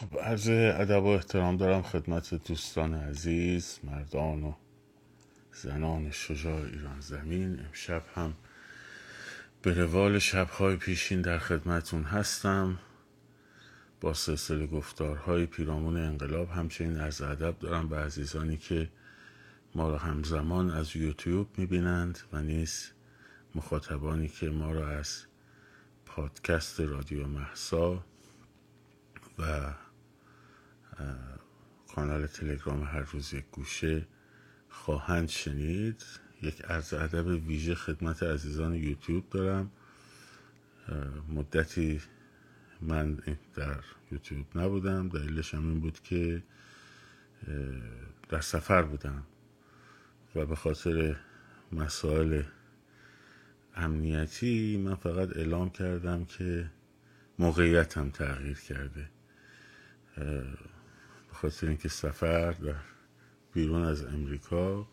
خب عرض ادب و احترام دارم خدمت دوستان عزیز مردان و زنان شجاع ایران زمین. امشب هم به روال شبهای پیشین در خدمتون هستم. با سلسله گفتارهای پیرامون انقلاب همچنین عرض ادب دارم به عزیزانی که ما را همزمان از یوتیوب می‌بینند و نیز مخاطبانی که ما را از پادکست رادیو محسا و کانال تلگرام هر روز یک گوشه خواهند شنید. یک عرض ادب ویژه خدمت عزیزان یوتیوب دارم. مدتی من در یوتیوب نبودم. دلیلش هم این بود که در سفر بودم و به خاطر مسائل امنیتی من فقط اعلام کردم که موقعیتم تغییر کرده. خاطر اینکه سفر در بیرون از امریکا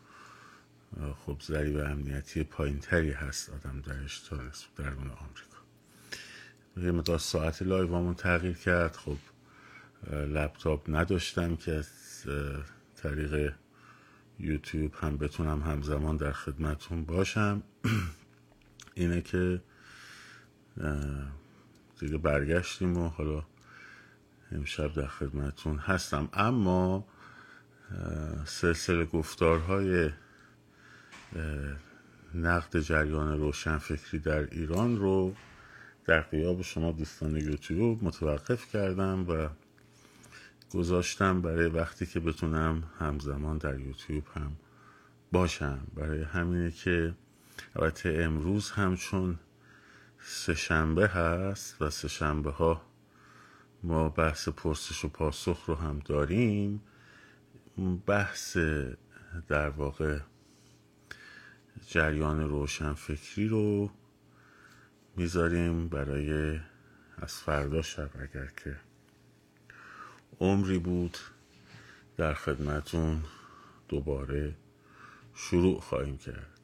خب ضریب امنیتی پایین تری هست آدم درش تا درون آمریکا. یه مدار ساعت لایوامون تغییر کرد. خب لپتاپ نداشتم که از طریق یوتیوب هم بتونم همزمان در خدمتون باشم. اینه که دیگه برگشتیم و حالا امشب در خدمتون هستم. اما سلسله گفتارهای نقد جریان روشنفکری در ایران رو در قیاب شما دوستان یوتیوب متوقف کردم و گذاشتم برای وقتی که بتونم همزمان در یوتیوب هم باشم. برای همینه که البته امروز هم چون سهشنبه هست و سهشنبه ها ما بحث پرسش و پاسخ رو هم داریم. بحث در واقع جریان روشنفکری رو می‌ذاریم برای از فردا شب. اگر که عمری بود در خدمتون دوباره شروع خواهیم کرد.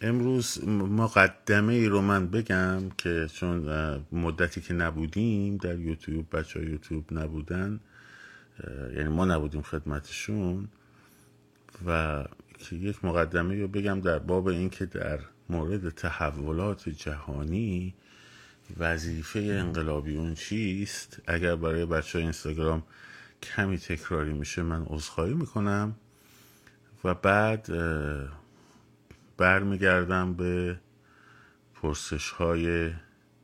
امروز مقدمه ای رو من بگم که چون مدتی که نبودیم در یوتیوب بچه های یوتیوب نبودن یعنی ما نبودیم خدمتشون و که یک مقدمه رو بگم در باب اینکه در مورد تحولات جهانی وظیفه انقلابیون چیست. اگر برای بچه های اینستاگرام کمی تکراری میشه من عذرخواهی می‌کنم. و بعد برمیگردم به پرسش های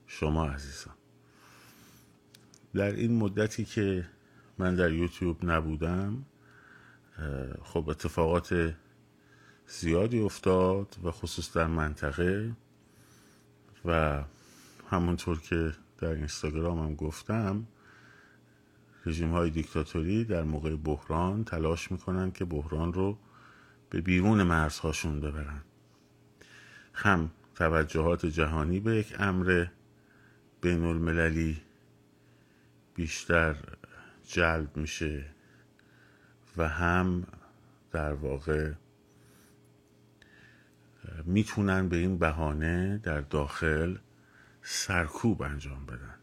شما عزیزان. در این مدتی که من در یوتیوب نبودم خب اتفاقات زیادی افتاد و خصوص در منطقه و همونطور که در اینستاگرام هم گفتم رژیم های دیکتاتوری در موقع بحران تلاش می‌کنن که بحران رو به بیرون مرزهاشون ببرن. هم توجهات جهانی به یک امر بین المللی بیشتر جلب میشه و هم در واقع می‌تونن به این بهانه در داخل سرکوب انجام بدن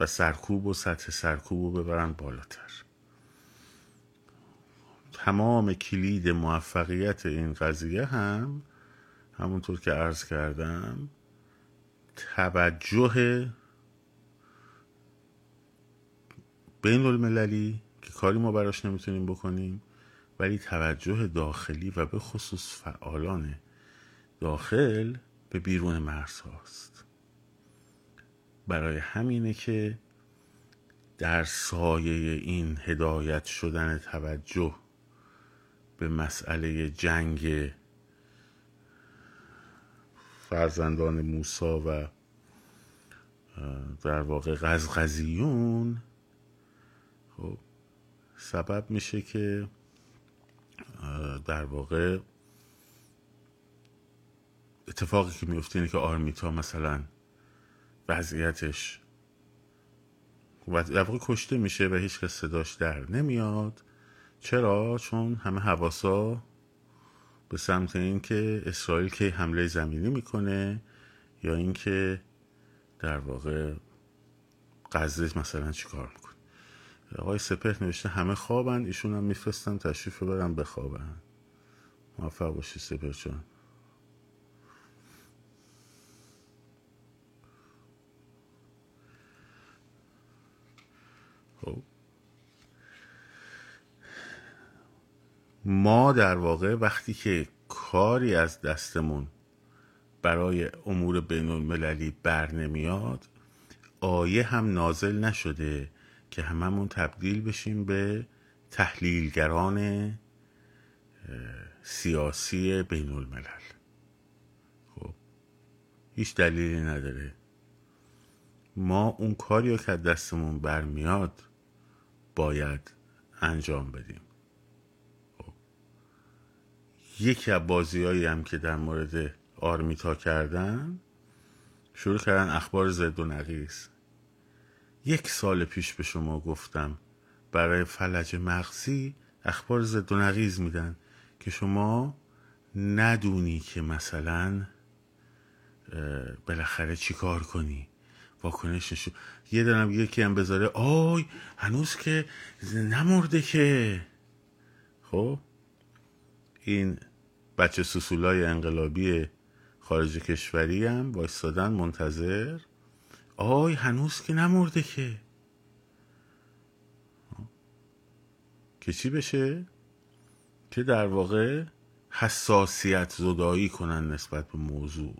و سرکوب و سطح سرکوب رو ببرن بالاتر. تمام کلید موفقیت این قضیه هم همونطور که عرض کردم توجه بین المللی که کاری ما براش نمی‌تونیم بکنیم ولی توجه داخلی و به خصوص فعالان داخل به بیرون مرز هاست. برای همینه که در سایه این هدایت شدن توجه به مسئله جنگ فرزندان موسا و در واقع غزغزیون خب سبب میشه که در واقع اتفاقی که میفته اینه که آرمیتا مثلا وضعیتش در واقع کشته میشه و هیچ کس صداش در نمیاد چرا؟ چون همه حواسا به سمت اینکه اسرائیل که حمله زمینی می‌کنه یا اینکه در واقع غزه مثلا چیکار می‌کنه. آقای سپهر نوشته همه خوابن ایشون هم میفرستن تشریف رو برن بخوابن. موفق باشی سپهر جان. خب. ما در واقع وقتی که کاری از دستمون برای امور بین المللی بر نمیاد آیه هم نازل نشده که هممون تبدیل بشیم به تحلیلگران سیاسی بین الملل خب هیچ دلیلی نداره ما اون کاری که دستمون برمیاد باید انجام بدیم. یکی از بازیهایی هم که در مورد آرمیتا کردن شروع کردن اخبار زد و نقیز یک سال پیش به شما گفتم برای فلج مغزی اخبار زد و نقیز میدن که شما ندونی که مثلا بالاخره چی کار کنی. واکنش نشو یه دارم یکی هم بذاره آی هنوز که نمرده که. خب؟ این بچه سسولای انقلابی خارج کشوری هم وایستادن منتظر؟ آی هنوز که نمرده که. که چی بشه؟ که در واقع حساسیت زدایی کنن نسبت به موضوع.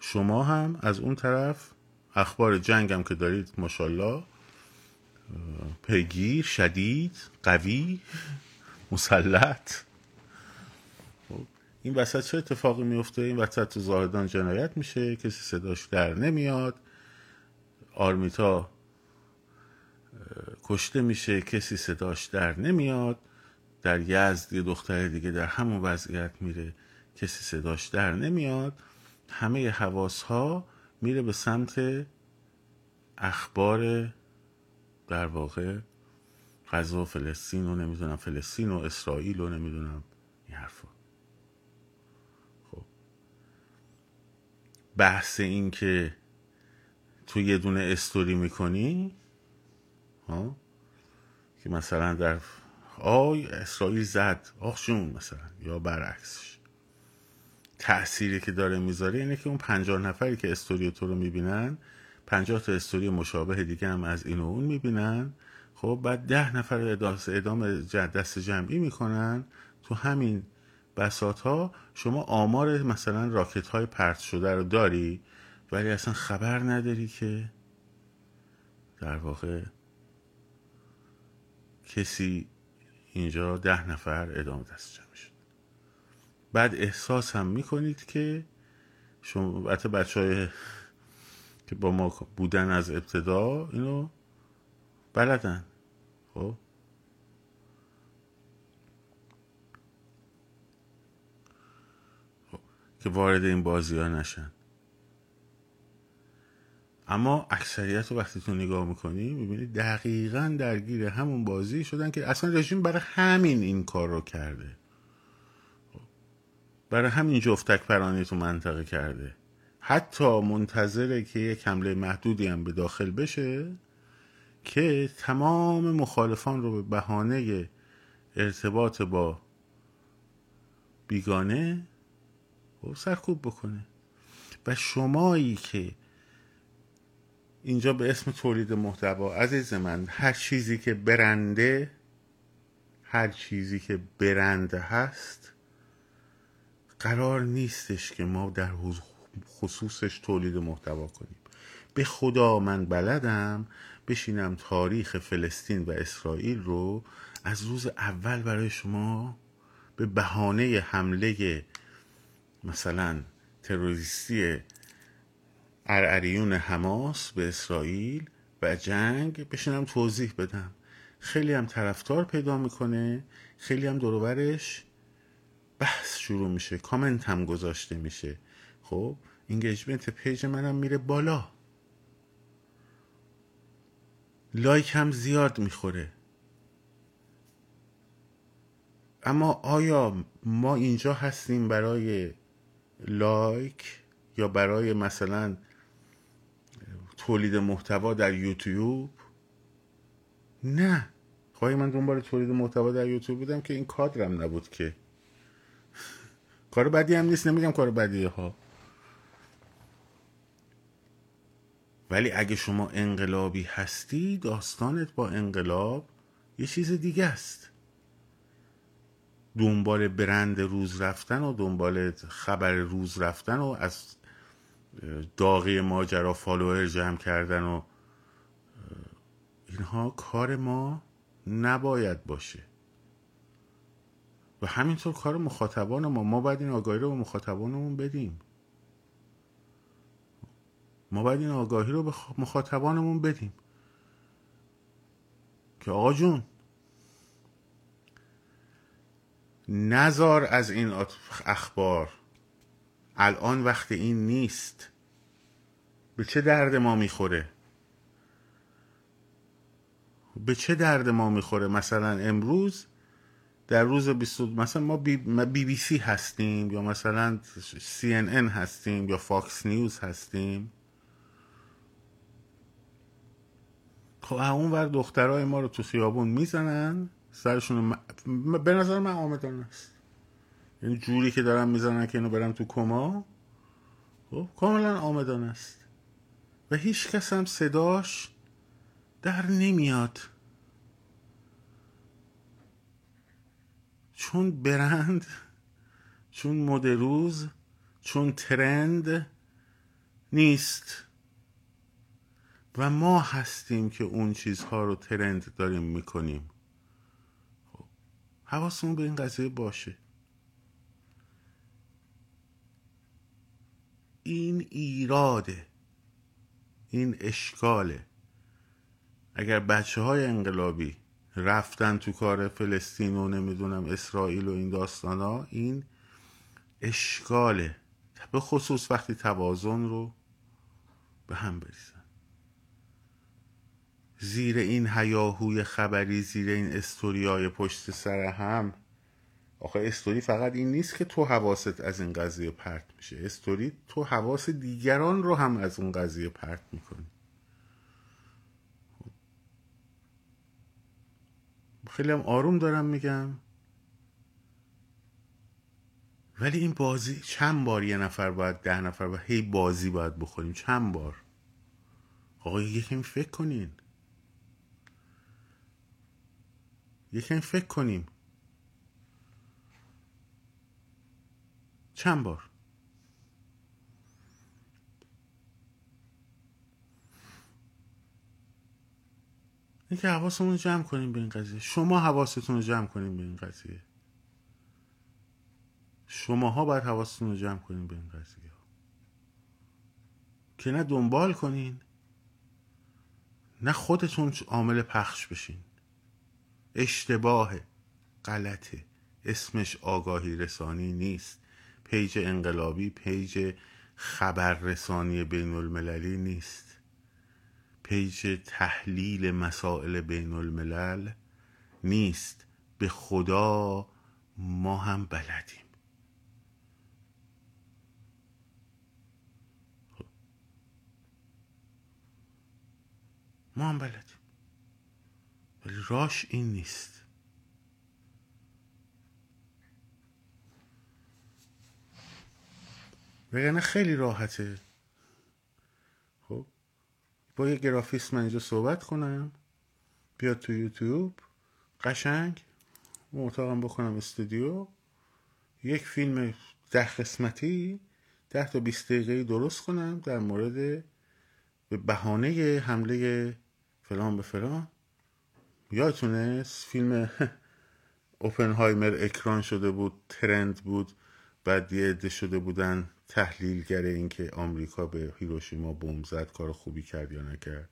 شما هم از اون طرف اخبار جنگ هم که دارید ماشاءالله پیگیر شدید قوی مسلط. خب، این وسط چه اتفاقی میفته؟ این وسط تو زاهدان جنایت میشه کسی صداش در نمیاد. آرمیتا کشته میشه کسی صداش در نمیاد. در یزد یه دختر دیگه در همون وضعیت میره کسی صداش در نمیاد. همه حواس ها میره به سمت اخبار در واقع غزه و فلسطین و نمی‌دونم فلسطین و اسرائیل و نمی‌دونم این حرفا. خب. بحث این که تو یه دونه استوری می‌کنی ها؟ که مثلا در آی اسرائیل زد آخ جون مثلا یا برعکسش. تأثیری که داره می‌ذاره اینه که اون پنجاه نفری که استوری تو رو می‌بینن پنجاه تا استوری مشابه دیگه هم از این و اون می‌بینن. خب بعد ده نفر ادام دست جمعی می‌کنن. تو همین بسات ها شما آمار مثلا راکت های پرت شده رو داری ولی اصلا خبر نداری که در واقع کسی اینجا ده نفر ادامه دست جمع شد. بعد احساس هم می‌کنید که شما بچه های که با ما بودن از ابتدا اینو بلدن. خب؟ که وارد این بازی ها نشن. اما اکثریت رو وقتی تو نگاه می‌کنی می‌بینی دقیقا درگیر همون بازی شدن که اصلا رژیم برای همین این کار رو کرده. برای همین جفتک پرانی تو منطقه کرده. حتی منتظره که یک حمله محدودی هم به داخل بشه که تمام مخالفان رو به بهانه ارتباط با بیگانه سرکوب بکنه. و شمایی که اینجا به اسم تولید محتوا عزیز من هر چیزی که برنده هر چیزی که برنده هست قرار نیستش که ما در خصوصش تولید محتوا کنیم. به خدا من بلدم بشینم تاریخ فلسطین و اسرائیل رو از روز اول برای شما به بهانه حمله مثلا تروریستی ارعریون حماس به اسرائیل و جنگ بشینم توضیح بدم. خیلی هم طرفدار پیدا می‌کنه خیلی هم دروبرش بحث شروع میشه کامنت هم گذاشته میشه. خب engagement page منم میره بالا. لایک هم زیاد می‌خوره. اما آیا ما اینجا هستیم برای لایک یا برای مثلا تولید محتوا در یوتیوب؟ نه. خواهی من دنبال تولید محتوا در یوتیوب بودم که این کارم نبود که. کار بدی هم نیست نمیگم کار بدیه ها. ولی اگه شما انقلابی هستی داستانت با انقلاب یه چیز دیگه است. دنبال برند روز رفتن و دنبال خبر روز رفتن و از داغی ماجرا فالوور جمع کردن و اینها کار ما نباید باشه. و همینطور کار مخاطبان ما. ما باید این آگاهی رو به مخاطبانمون بدیم. ما باید این آگاهی رو به مخاطبانمون بدیم. که آقا جون نزار از این اخبار. الان وقت این نیست به چه درد ما می‌خوره؟ به چه درد ما می‌خوره؟ مثلا امروز در روز 20 مثلا ما بی, بی, بی سی هستیم یا مثلا سی ان ان هستیم یا فاکس نیوز هستیم. خب اون ور دخترای ما رو تو خیابون می‌زنن سرشون م... به نظر من عمدا است یعنی جوری که دارن می‌زنن که این بره تو کما خب کاملا عمدا است و هیچ کس هم صداش در نمیاد. چون برند چون مد روز چون ترند نیست. و ما هستیم که اون چیزها رو ترند داریم می‌کنیم. حواسمون به این قضیه باشه. این ایراده. این اشکاله. اگر بچه های انقلابی رفتن تو کار فلسطین و نمی‌دونم اسرائیل و این داستان ها این اشکاله. به خصوص وقتی توازن رو به هم بریزن زیر این هیاهوی خبری زیر این استوریای پشت سر هم. آخه استوری فقط این نیست که تو حواست از این قضیه پرت میشه. استوری تو حواس دیگران رو هم از اون قضیه پرت می‌کنی خیلی هم آروم دارم میگم. ولی این بازی چند بار یه نفر باید ده نفر و هی بازی باید بخوریم. چند بار؟ آقا یکم فکر کنین. یکم فکر کنیم. چند بار؟ اینکه حواسمون رو جمع کنیم به این قضیه. شما حواستون رو جمع کنیم به این قضیه. شماها باید حواستون رو جمع کنیم به این قضیه. که نه دنبال کنین نه خودتون عامل پخش بشین. اشتباه غلطه اسمش آگاهی رسانی نیست. page انقلابی page خبررسانی بین المللی نیست. page تحلیل مسائل بین الملل نیست. به خدا ما هم بلدیم. ما هم بلدیم. ولی راش این نیست. وگرنه خیلی راحته. خب با یه گرافیست من اینجا صحبت کنم. بیاد تو یوتیوب. قشنگ. اتاقم بکنم استودیو. یک فیلم ده قسمتی. ده تا بیست دقیقه درست کنم در مورد به بهانه حمله فلان به فلان. یادتونه فیلم اوپنهایمر اکران شده بود ترند بود بعد یه عده شده بودن تحلیلگر این که آمریکا به هیروشیما بمب زد کار خوبی کرد یا نکرد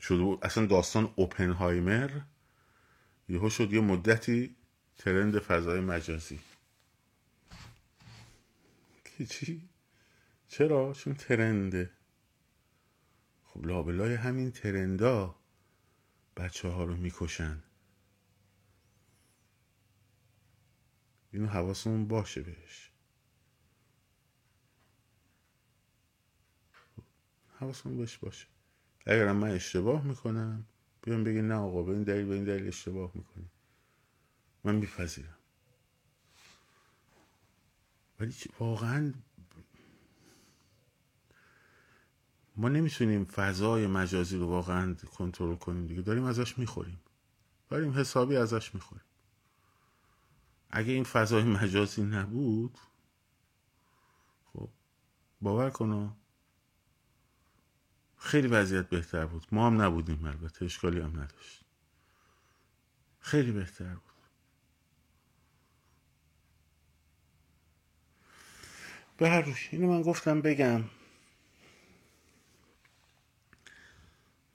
شده بود اصلا داستان اوپنهایمر یهو شد یه مدتی ترند فضای مجازی چی؟ چرا؟ چون ترنده خب لابلای همین ترندا بچه ها رو می‌کشن. اینو حواسمون باشه بهش. حواستون بهش باشه. اگرم من اشتباه می‌کنم بیان بگین نه آقا به این دلیل به این دلیل اشتباه می‌کنی. من میپذیرم. ولی واقعا ما نمی‌تونیم فضای مجازی رو واقعا کنترل کنیم دیگه. داریم ازش می‌خوریم. داریم حسابی ازش می‌خوریم. اگه این فضای مجازی نبود خب باور کنه خیلی وضعیت بهتر بود. ما هم نبودیم البته اشکالی هم نداشت. خیلی بهتر بود. به هر روش اینو من گفتم بگم.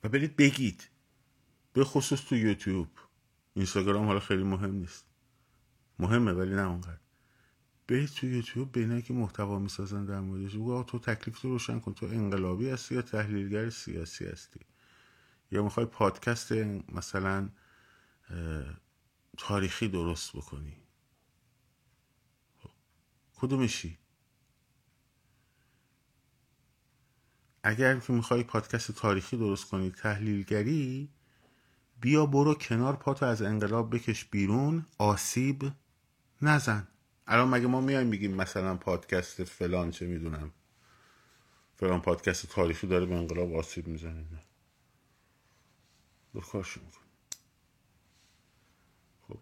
و برید بگید. به خصوص تو یوتیوب. اینستاگرام حالا خیلی مهم نیست. مهمه ولی نه اونقدر. برید تو یوتیوب به که محتوا می‌سازن در موردش. بگو تو تکلیف رو روشن کن. تو انقلابی هستی یا تحلیلگر سیاسی هستی؟ یا می‌خوای پادکست مثلا تاریخی درست بکنی؟ خب، کدومشی؟ اگر که می‌خوای پادکست تاریخی درست کنی تحلیلگری بیا برو کنار پاتو از انقلاب بکش بیرون آسیب نزن. الان مگه ما میایم میگیم مثلا پادکست فلان چه می‌دونم؟ فلان پادکست تاریخی داره به انقلاب آسیب می‌زنه. نه میکن خب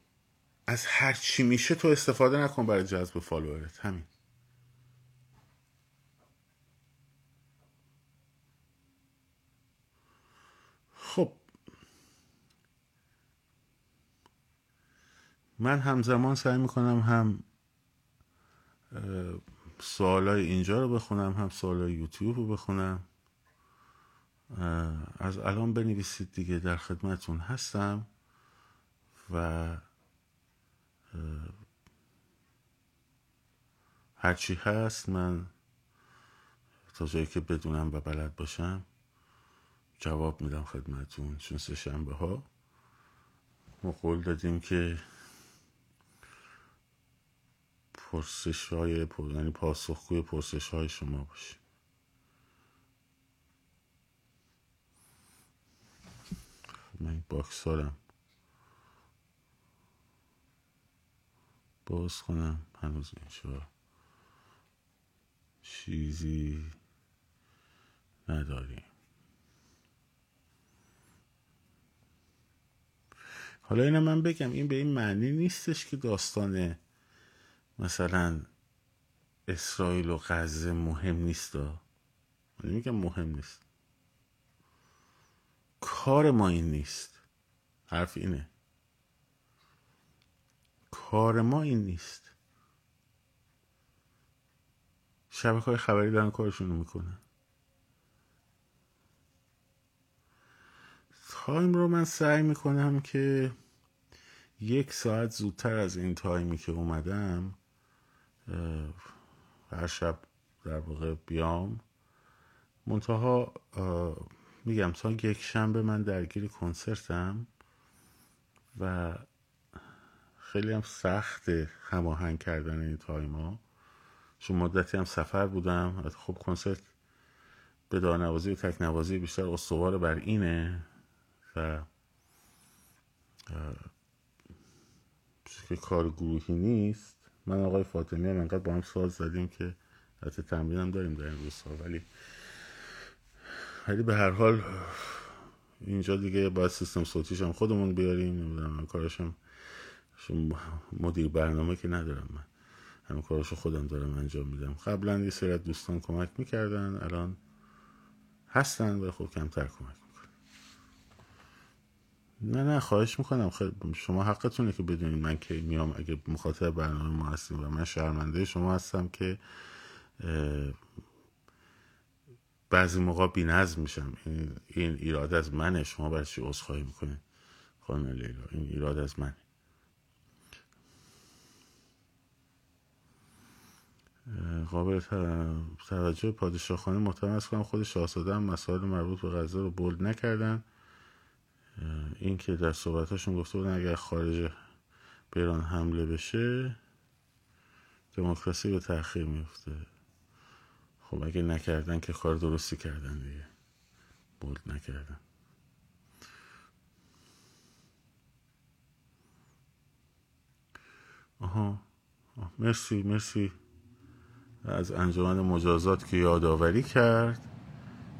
از هر چی میشه تو استفاده نکن برای جذب فالوورت. همین. خب. من همزمان سعی می‌کنم هم سوالای اینجا رو بخونم هم سوالای یوتیوب رو بخونم. از الان بنویسید دیگه در خدمتون هستم و هرچی هست من تا جایی که بدونم و بلد باشم جواب میدم خدمتون. چون سه شنبه ها. ما قول دادیم که پرسش های پر... یعنی پاسخگوی پرسش های شما باشیم خب، من باکس دارم. باز کنم. هنوز اینجا چیزی نداریم. حالا اینم من بگم این به این معنی نیستش که داستان مثلا اسرائیل و غزه مهم نیست میگم مهم نیست. کار ما این نیست. حرف اینه. کار ما این نیست. شبکه های خبری دارن کارشون رو می‌کنن. time رو من سعی می‌کنم که یک ساعت زودتر از این time ی که اومدم هر شب در واقع بیام. منتها میگم تا یک شنبه من درگیر کنسرتم و خیلی هم سخت هماهنگ کردن این time ا چون مدتی هم سفر بودم. خب کنسرت به دارنوازی و تکنوازی بیشتر استوار بر اینه و که کار گروهی نیست. من آقای فاطمی هم انقدر با هم ساز زدیم که حتی تمرین هم داریم در این روزها. ولی ولی به هر حال اینجا دیگه باید سیستم صوتیش هم خودمون بیاریم. نمی‌دونم کارشم مدیر برنامه که ندارم من. همین کاراشو خودم دارم انجام میدم. قبلا یه سری دوستان کمک می‌کردن الان هستن و خب کمتر کمک نه نه خواهش می‌کنم. خیلی شما حقتونه که بدونید من کی میام. اگه مخاطب برنامه ما هستیم و من شرمنده شما هستم که بعضی موقع بی نظم میشم. این, این ایراد از منه. شما برای چی عذرخواهی می‌کنید؟ خانم لیلا این ایراد از منه. قابل توجه پادشاه خانه محترم کنم خود شاهزاده هم مسائل مربوط به غذا رو بولد نکردن. این که در صحبتاشون گفته بودن اگر خارج به ایران حمله بشه دموکراسی به تاخیر میفته خب اگه نکردن که کار درستی کردن دیگه. بولد نکردن. آها. مرسی مرسی. از انجمن مجازات که یادآوری کرد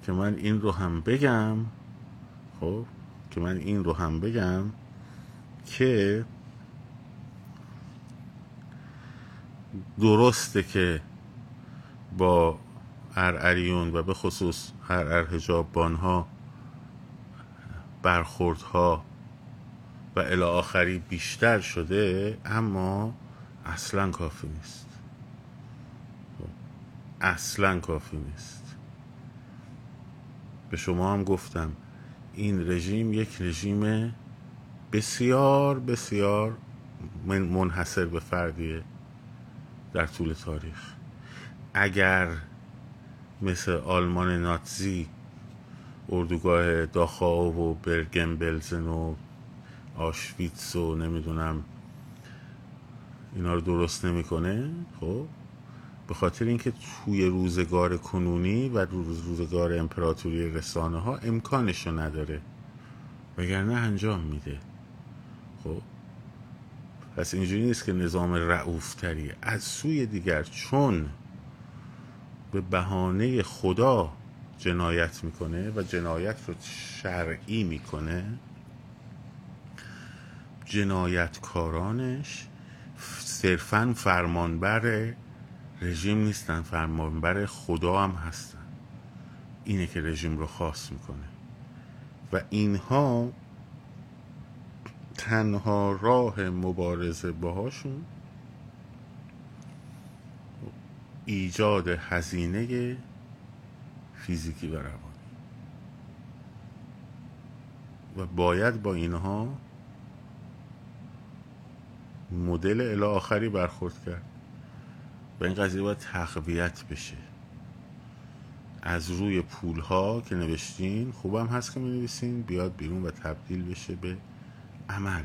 که من این رو هم بگم. خب. که من این رو هم بگم که درسته که با ارعریون و به خصوص ارعر ها برخوردها و الی آخری بیشتر شده اما اصلا کافی نیست. اصلا کافی نیست. به شما هم گفتم این رژیم یک رژیم بسیار بسیار منحصر به فردیه در طول تاریخ. اگر مثل آلمان ناتزی اردوگاه داخاو و برگن بلزن و آشویتس و نمی‌دونم اینا رو درست نمی‌کنه خب؟ به خاطر اینکه توی روزگار کنونی و روزگار امپراتوری رسانه ها امکانش رو نداره. وگرنه انجام میده. خب؟ پس اینجوری نیست که نظام رعوفتری از سوی دیگر چون به بهانه خدا جنایت می‌کنه و جنایت رو شرعی می‌کنه جنایتکارانش صرفا فرمانبر رژیم نیستن فرمانبر خدا هم هستن. اینه که رژیم رو خاص می‌کنه. و اینها تنها راه مبارزه باهاشون ایجاد هزینه فیزیکی و روانی. و باید با اینها مدل الی آخری برخورد کرد. و این قضیه باید تقویت بشه. از روی پول ها که نوشتین خوبم هست که می نویسین بیاد بیرون و تبدیل بشه به عمل.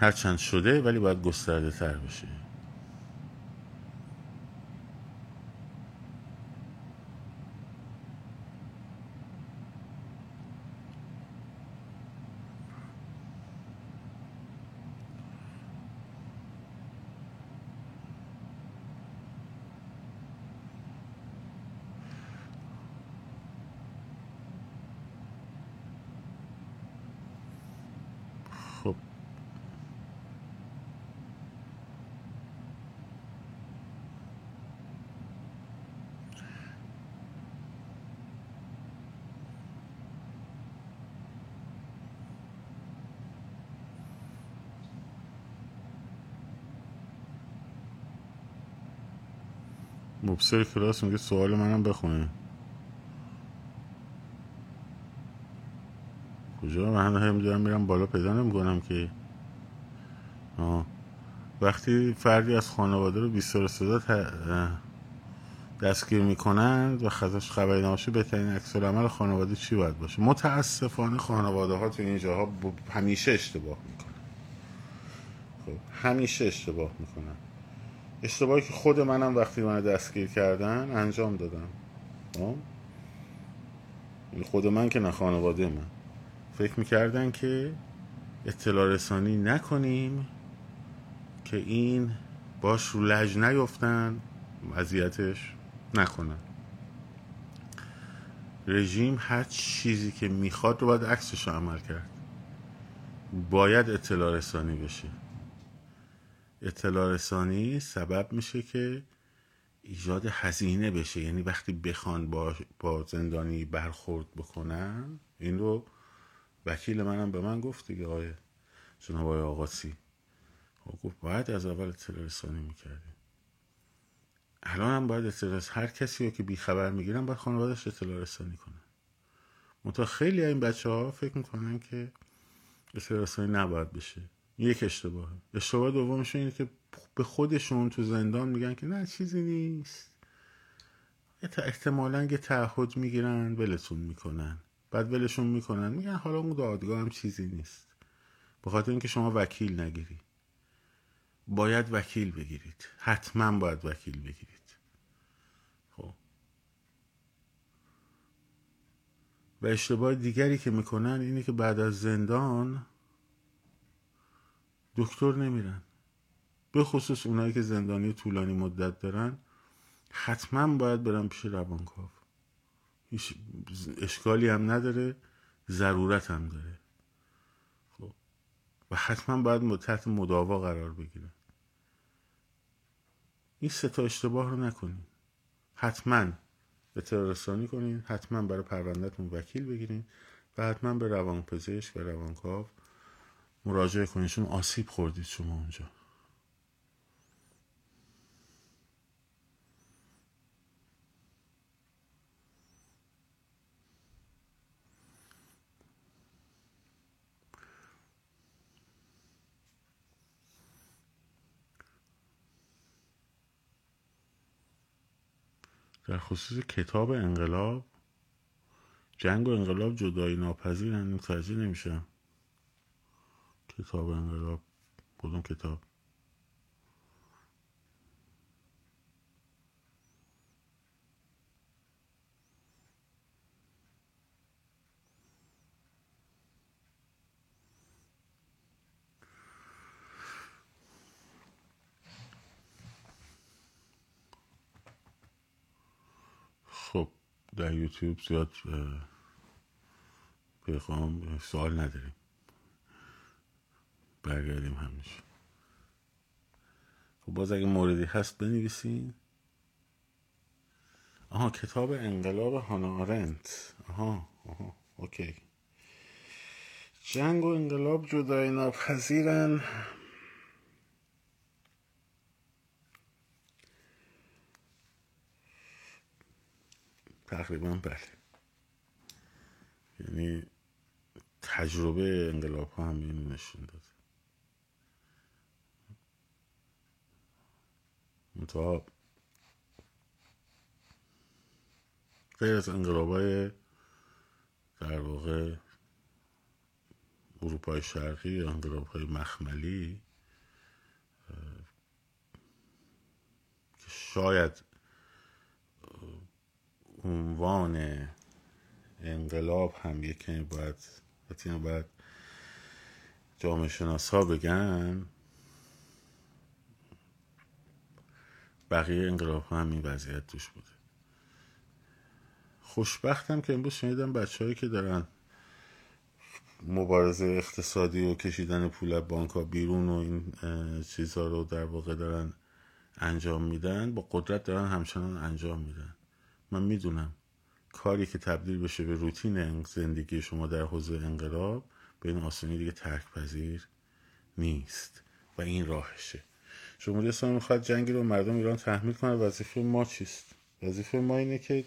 هرچند شده ولی باید گسترده تر بشه. مبصر کلاس میگه سوال منم بخونه. کجا؟ من هم دارم میرم بالا پیدا نمی‌کنم که. آه. وقتی فردی از خانواده رو بیستار صدا دستگیر می‌کنند و خزش خبری نباشه بهترین عکس عمل خانواده چی باید باشه؟ متاسفانه خانواده ها تو این جاها همیشه اشتباه می‌کنن. خب همیشه اشتباه می‌کنن. اشتباهی که خود منم وقتی من دستگیر کردن انجام دادم. خب؟ خود من که نه خانواده من. فکر می‌کردن که اطلاع رسانی نکنیم که این باش رو لج نیفتن وضعیتش نکنن. رژیم هر چیزی که می‌خواد رو باید عکسش عمل کرد. باید اطلاع رسانی بشه. اطلاع رسانی سبب میشه که ایجاد هزینه بشه. یعنی وقتی بخوان با, با زندانی برخورد بکنن این رو وکیل منم به من گفت دیگه آقای جناب آقای آقاسی. خب گفت باید از اول اطلاع رسانی می‌کردیم الان هم باید اطلاع هر کسی رو که بیخبر می‌گیرن باید خانوادش اطلاع رسانی کنن. منتها خیلی این بچه ها فکر می‌کنن که اطلاع رسانی نباید بشه. یک اشتباه اشتباه دومش اینه که به خودشون تو زندان میگن که نه چیزی نیست. احتمالا یه تعهد می‌گیرن ولتون می‌کنن. بعد ولشون می‌کنن. میگن حالا اون دادگاه هم چیزی نیست. به خاطر اینکه شما وکیل نگیری. باید وکیل بگیرید. حتما باید وکیل بگیرید. خب. و اشتباه دیگری که می‌کنن اینه که بعد از زندان دکتر نمیرن. به خصوص اونایی که زندانی طولانی مدت دارن حتما باید برن پیش روانکاو. هیچ اشکالی هم نداره ضرورت هم داره. خب. و حتما باید تحت مداوا قرار بگیره این سه تا اشتباه رو نکنین. حتما به ترورستانی کنین حتما برای پروندهتون وکیل بگیرین و حتما به روانپزشک و روانکاو مراجعه کنین چون آسیب خوردید شما اونجا. در خصوص کتاب انقلاب جنگ و انقلاب جدایی ناپذیرن متوجه نمیشم. کتاب انقلاب؟ کدوم کتاب؟ خب در یوتیوب زیاد پیغام سوال نداریم. برگردیم همیشه. خب باز اگه موردی هست بنویسین آها کتاب انقلاب هانا آرنت. آها آها اوکی. جنگ و انقلاب جدای ناپذیرن. تقریبا بله. یعنی تجربه انقلاب ها هم نشون داد منتها غیر از انقلاب های در واقع اروپای شرقی یا انقلاب های مخملی که شاید عنوان انقلاب هم یکی باید حتی باید جامعه شناس ها بگن بقیه انقلاب ها هم این وضعیت توش بوده. خوشبختم که امروز شنیدم بچه هایی که دارن مبارزه اقتصادی و کشیدن پول بانک ها بیرون و این چیزها رو در واقع دارن انجام میدن با قدرت دارن همچنان انجام میدن. من می‌دونم کاری که تبدیل بشه به روتین زندگی شما در حوزه انقلاب به این آسانی دیگه ترک پذیر نیست و این راهشه. جمهوری اسلامی می‌خواد جنگی رو مردم ایران تحمیل کنه وظیفه ما چیست؟ وظیفه ما اینه که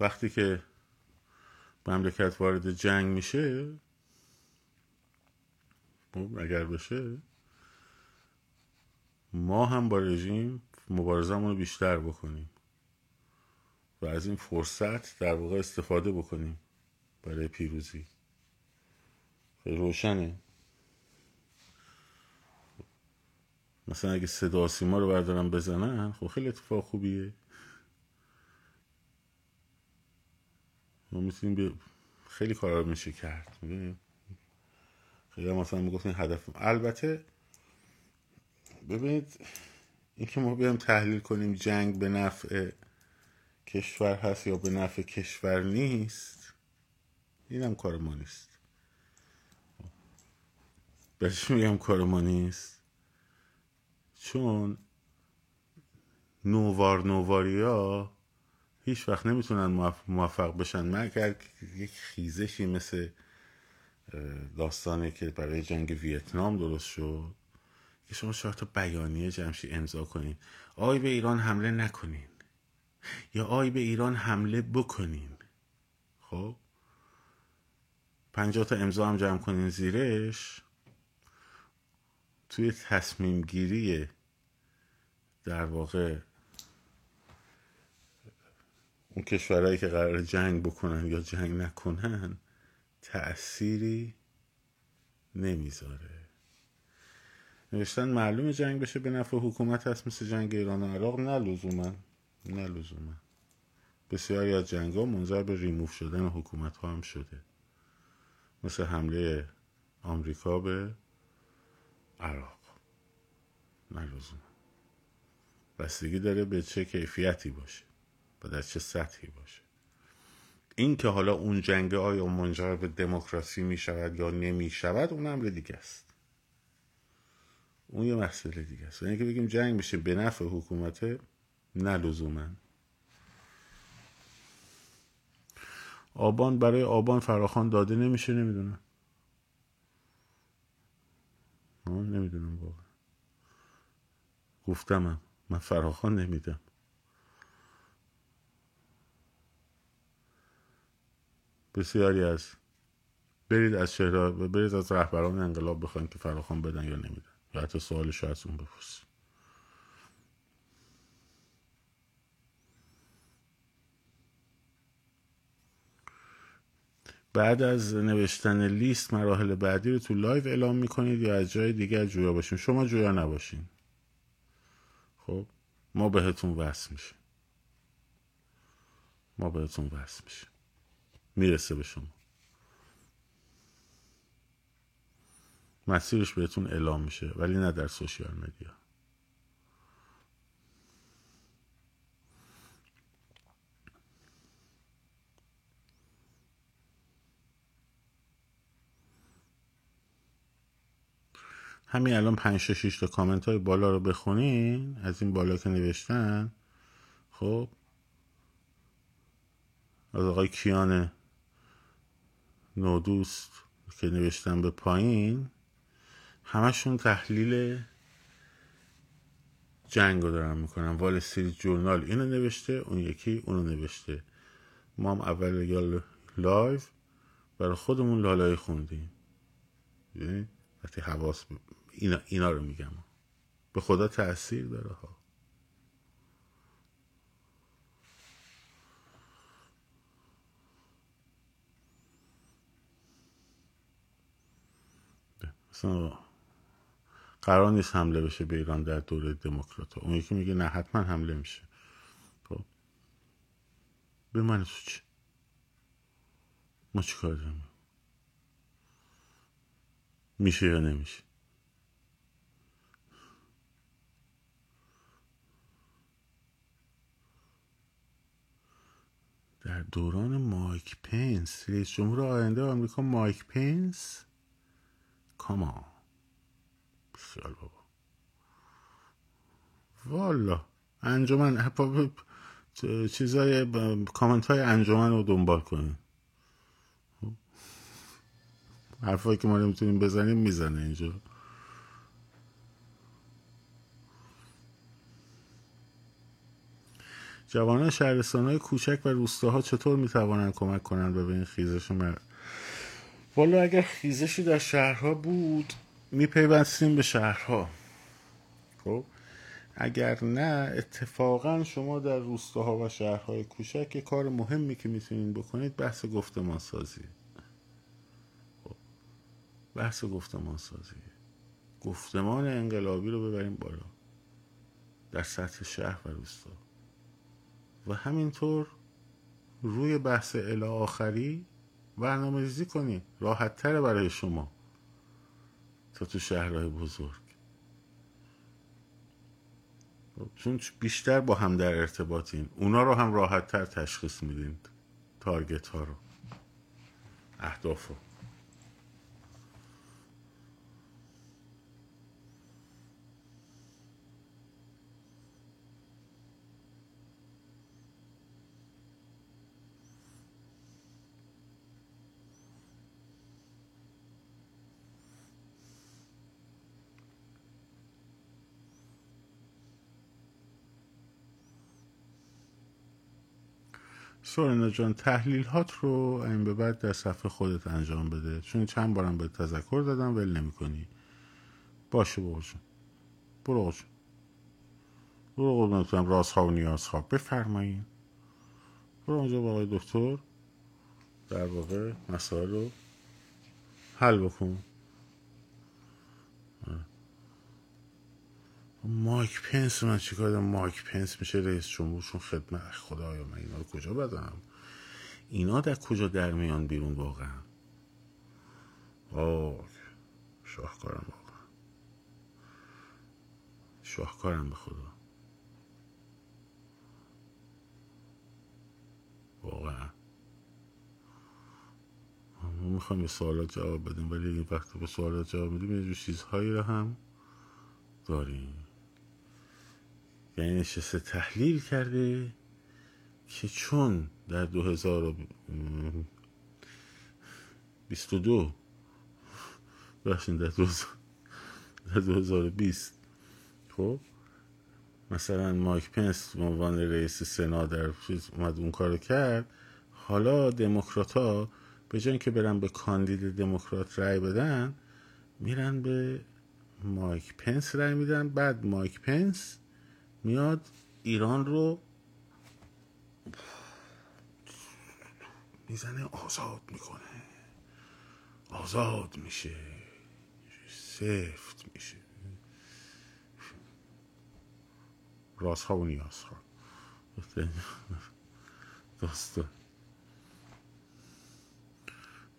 وقتی که مملکت وارد جنگ میشه خب، اگر بشه ما هم با رژیم مبارزمون رو بیشتر بکنیم و از این فرصت در واقع استفاده بکنیم برای پیروزی. روشنه. مثلا اگه صدا سیما رو بردارم بزنن خب خیلی اتفاق خوبیه. ما می‌تونیم خیلی کارا میشه کرد خیلی مثلا می‌گفتین هدف البته ببینید اینکه ما بیایم تحلیل کنیم جنگ به نفع کشور هست یا به نفع کشور نیست اینم کار ما نیست. برش میگم کار ما نیست؟ چون نووار نوواریا هیچ وقت نمی‌تونن موفق بشن. مگر یک خیزشی مثل داستانی که برای جنگ ویتنام درست شد که شما چهار تا بیانیه جمشی امضا کنین. آی به ایران حمله نکنین. یا آی به ایران حمله بکنین. خب؟ پنجاه تا امضا هم جمع کنین زیرش. توی تصمیم گیری در واقع اون کشورهایی که قرار جنگ بکنن یا جنگ نکنن تأثیری نمی‌ذاره. نوشتن معلوم جنگ بشه به نفع حکومت هست مثل جنگ ایران و عراق؟ نه لزوما. نه بسیاری از جنگ ها منظر به ریموف شدن حکومت ها هم شده. مثل حمله آمریکا به عراق. نه بستگی داره به چه کیفیتی باشه و در چه سطحی باشه. این که حالا اون جنگ آیا منجر به دموکراسی می شود یا نمی شود اون امر دیگه است. اون یه مسئله دیگه است. یعنی که بگیم جنگ میشه به نفع حکومت نه لزوما. آبان برای آبان فراخان داده نمیشه نمی‌دونم. نمی‌دونم واقعا. گفتمم. من فراخان نمیدم. بسیاری از برید از شهر برید از رهبران انقلاب بخواین که فراخان بدن یا نمیدن. یا حتی سوالش از اون بپرسید بعد از نوشتن لیست مراحل بعدی رو تو live اعلام می‌کنید یا از جای دیگر جویا باشیم شما جویا نباشین. خب ما بهتون وصل میشیم. ما بهتون وصل میشیم. می‌رسه به شما. مسیرش بهتون اعلام میشه ولی نه در social media همین الان پنج شش تا کامنت های بالا رو بخونین از این بالا که نوشتن. خب. از آقای کیان نودوست که نوشتن به پایین. همشون تحلیل جنگ رو دارن می‌کنن. Wall Street Journal اینو نوشته اون یکی اونو نوشته. ما هم اول یا live برای خودمون لالای خوندیم. یعنی وقتی حواس اینا, اینا رو میگم. به خدا تاثیر داره ها. قرار نیست حمله بشه به ایران در دوره دموکرات. اون یکی میگه نه حتما حمله میشه. خب. به من چی؟ ما چی کار میشه یا نمیشه؟ در دوران مایک پنس رئیس جمهور آینده آمریکا مایک پنس؟ کاما بسیار بابا. والا. انجمن چیزای کامنت های انجمن رو دنبال کنیم. حرفایی که ما نمی‌تونیم بزنیم می‌زنه اینجا. جوانان شهرستان های کوچک و روستاها چطور می‌توانند کمک کنند به این خیزش مرد والا اگر خیزشی در شهرها بود میپیوستیم به شهرها. خب؟ اگر نه اتفاقا شما در روستاها و شهرهای کوچک کار مهمی که می‌تونید بکنید بحث گفتمان سازی خب. بحث گفتمان سازی گفتمان انقلابی رو ببریم بالا. در سطح شهر و روستا و همینطور روی بحث اله آخری برنامه ریزی کنید راحت تره برای شما تا تو شهرهای بزرگ. چون بیشتر با هم در ارتباطین. اونا رو هم راحت تر تشخیص میدین. تارگت ها رو. اهداف رو سورینا جان تحلیل هات رو این به بعد در صفحه خودت انجام بده. چون چند بارم به تذکر دادم ول نمی کنی باشه بابا جان برو آقا جان برو قربونتونم راست ها و نیاز ها بفرمایین. برو اونجا با آقای دکتر. در واقع مسائل رو حل بکن. مایک پنس من چیکار دارم؟ مایک پنس میشه رئیس جمهورشون خدمت خدایا من اینا رو کجا بدم؟ اینا در کجا در میان بیرون واقعا؟ آه شاهکارم واقعا. شاهکارم به خدا. واقعا. ما می‌خوایم به سوالات جواب بدیم ولی این وقت به سوالات جواب میدیم یه چیزهایی رو هم داریم. یعنی نشسته تحلیل کرده که چون در دو هزار بیست و دو بخشین در دو هزار بیست خب؟ مثلا مایک پنس به عنوان رئیس سنا در اومد اون کارو کرد. حالا دموکرات ها به جای که برن به کاندید دموکرات رای بدن میرن به مایک پنس رای میدن. بعد مایک پنس میاد ایران رو می‌زنه آزاد می‌کنه. آزاد میشه. سفت میشه. راست ها و نیاز ها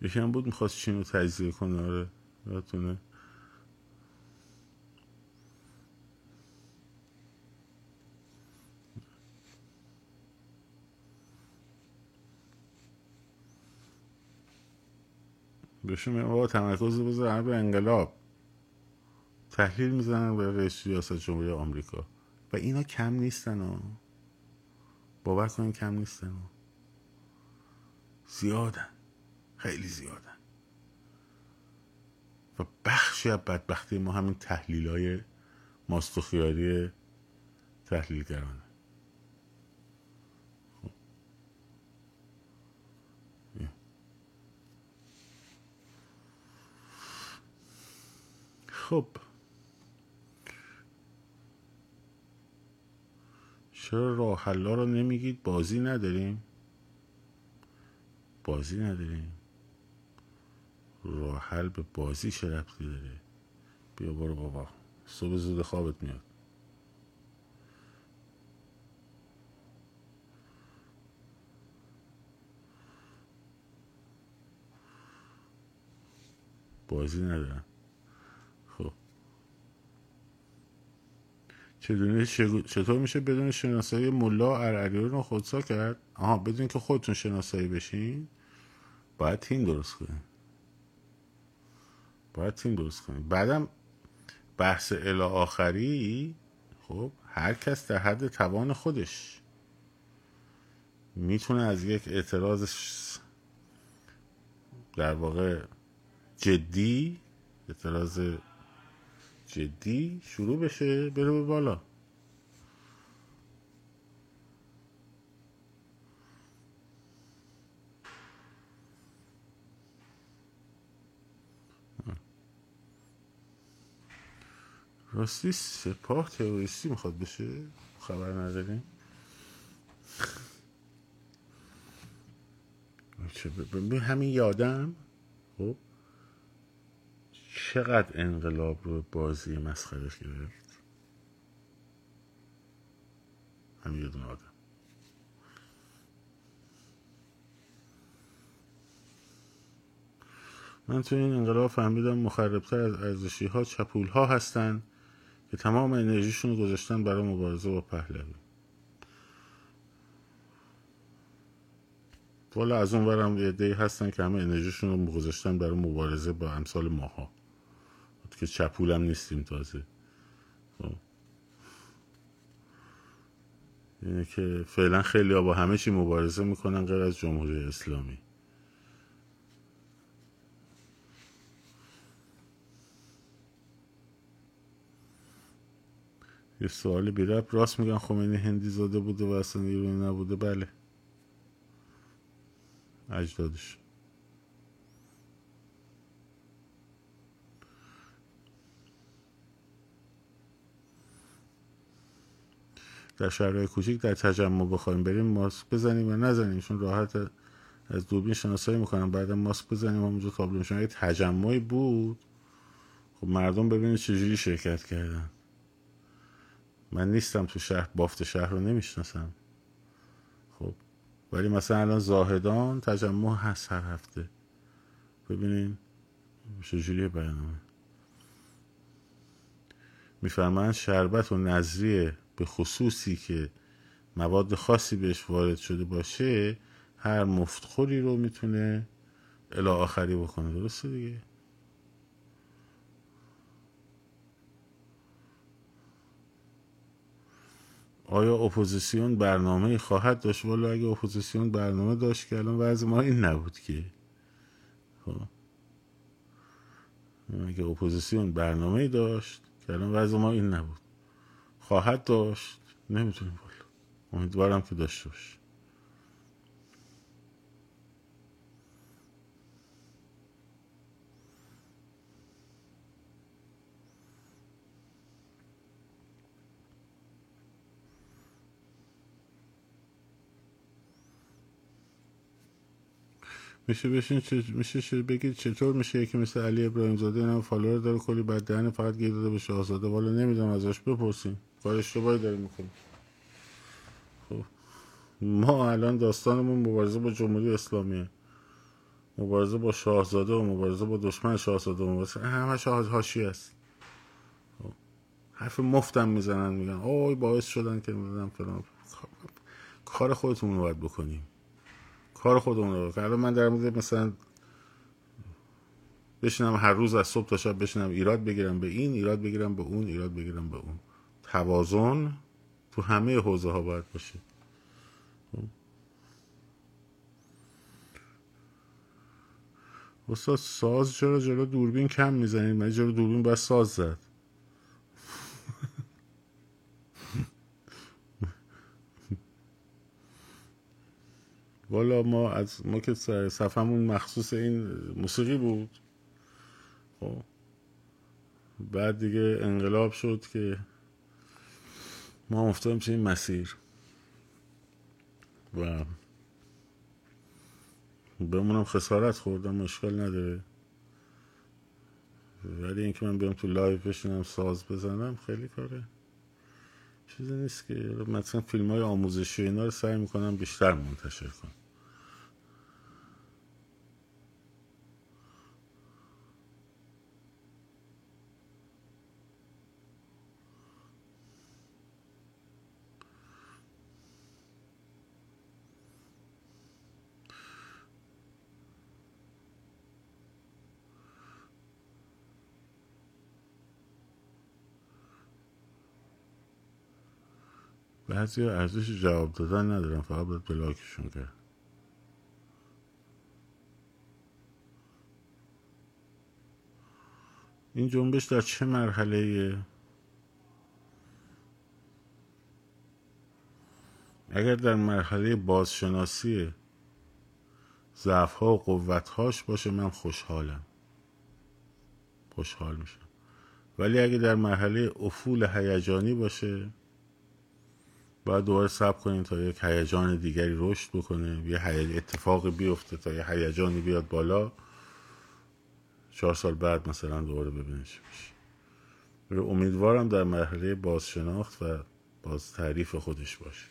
یکی هم بود می‌خواست چین رو تجزیه کنه آره. یادتونه؟ بهشون بابا تمرکز بذار به انقلاب. تحلیل می‌زنن به رئیس ریاست جمهوری آمریکا. و اینا کم نیستن ها. باور کنیم کم نیستن ها. زیادن. خیلی زیادن. و بخشی از بدبختی ما همین تحلیل های ماست و خیاری تحلیلگرانه. خب. چرا راه رو نمیگید؟ بازی نداریم. بازی نداریم. راه به بازی چه ربطی داره؟ بیا برو بابا. صبح زود خوابت میاد. بازی ندارم. چطور چطور میشه بدون شناسایی ملا ارعلی رو خودسا کرد؟ آها بدون که خودتون شناسایی بشین؟ باید تیم درست کنیم باید تیم درست کنیم بعدم بحث الی آخری خب هر کس در حد توان خودش می‌تونه از یک اعتراض در واقع جدی اعتراض جدی شروع بشه بره به بالا. راستی سپاه تروریستی می‌خواد بشه؟ خبر نداریم؟ همین یادم خب. چقدر انقلاب رو بازی مسخره گرفت؟ همین یه آدم. من تو این انقلاب فهمیدم مخربتر از ارزشی ها چپول ها هستن که تمام انرژیشون رو گذاشتن برای مبارزه با پهلوی. والا از اون برم یه هستن که همه انرژیشون رو گذاشتن برای مبارزه با امثال ماها. که چپولم نیستیم تازه. خب. اینه که فعلا خیلی ها با همه چی مبارزه می‌کنن غیر از جمهوری اسلامی. یه سوال بیرب راست میگن خمینی هندی زاده بوده و اصلا ایرانی نبوده؟ بله. اجدادش. در شهرهای کوچیک در تجمع بخوایم بریم ماسک بزنیم و نزنیم؟ چون راحت از دوربین شناسایی می‌کنم. بعد ماسک بزنیم همونجا تابلو میشن اگه تجمعی بود. خب مردم ببینید چجوری شرکت کردن. من نیستم تو شهر بافت شهر رو نمی‌شناسم. خب ولی مثلا الان زاهدان تجمع هست هر هفته. ببینین چجوری برنامه. میفرمایند شربت و نظریه به خصوصی که مواد خاصی بهش وارد شده باشه هر مفتخوری رو می‌تونه الی آخری بکنه. درسته دیگه؟ آیا اپوزیسیون برنامه خواهد داشت؟ والا اگه اپوزیسیون برنامه داشت که الان وضع ما این نبود که. خب. اگه اپوزیسیون برنامه داشت که الان وضع ما این نبود. خواهد داشت. نمی‌تونیم والا امیدوارم که داشته باشه. میشه بشین چه... میشه بگید چطور میشه یکی مثل علی ابراهیم زاده اینم فالوور داره کلی بعد دهن فقط گیر داده به شاهزاده والا نمی‌دونم ازش بپرسیم کار اشتباهی داره می‌کنیم. خب ما الان داستانمون مبارزه با جمهوری اسلامیه. مبارزه با شاهزاده و مبارزه با دشمن شاهزاده و مبارزه. همه هاشی است. خب. حرف مفتم می‌زنن میگن اوی باعث شدن که می‌دونم فلان. کار خودتون رو باید بکنیم. کار خودمون رو. الان من در مورد مثلا بشینم هر روز از صبح تا شب بشینم ایراد بگیرم به این ایراد بگیرم به اون ایراد بگیرم به اون. توازن تو همه حوزه ها باید باشه. استاد ساز چرا جلو دوربین کم می‌زنید من جلو دوربین باید ساز زد. والا ما از ما که صفمون مخصوص این موسیقی بود. خب. بعد دیگه انقلاب شد که ما افتادیم چه این مسیر. و بمونم خسارت خوردم مشکل نداره. ولی اینکه من بیام تو لایو بشینم ساز بزنم خیلی کاره. چیزی نیست که. مثلا فیلم های آموزشی اینا رو سعی می‌کنم بیشتر منتشر کنم. بعضی ارزش جواب دادن ندارن فقط باید بلاکشون کرد. این جنبش در چه مرحله اگر در مرحله بازشناسی ضعف ها و قوت هاش باشه من خوشحالم. خوشحال میشم. ولی اگه در مرحله افول هیجانی باشه باید دوباره سب کنیم تا یک هیجان دیگری رشد بکنه. یه اتفاق بیفته تا یه هیجانی بیاد بالا. چهار سال بعد مثلا دوباره ببینش میشه امیدوارم در مرحله بازشناخت و باز تعریف خودش باشه.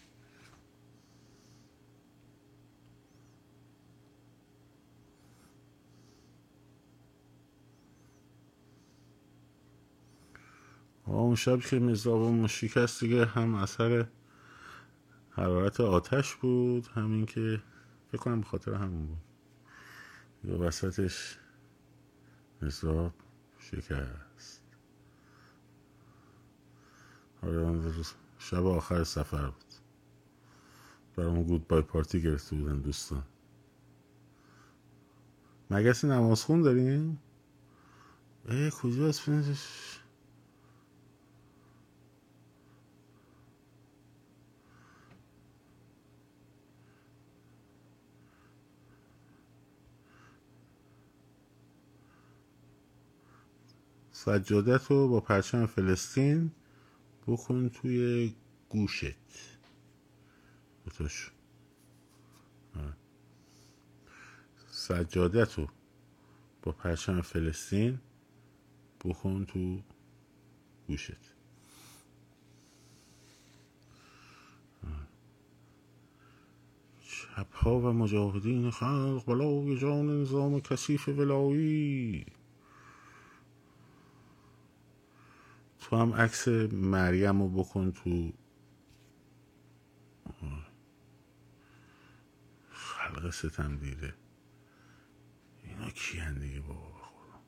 اون شب که میزابون شکست دیگه هم اثر حرارت آتش بود همین که فکر کنم بخاطر همون بود. یا وسطش حساب شکست. آره شب آخر سفر بود. برامون گود بای پارتی گرفته بودن دوستان. مگسی نماز خون داریم؟ ای کجاست فیلمش سجادت رو با پرچم فلسطین بخون توی گوشت. بتاش سجادت رو با پرچم فلسطین بخون تو گوشت. چپ ها و مجاهدین خلق بلای جان نظام کسیف ولایی. تو هم عکس مریم رو بکن تو. خلق ستم دیده. اینا کیان دیگه بابا؟ بخورم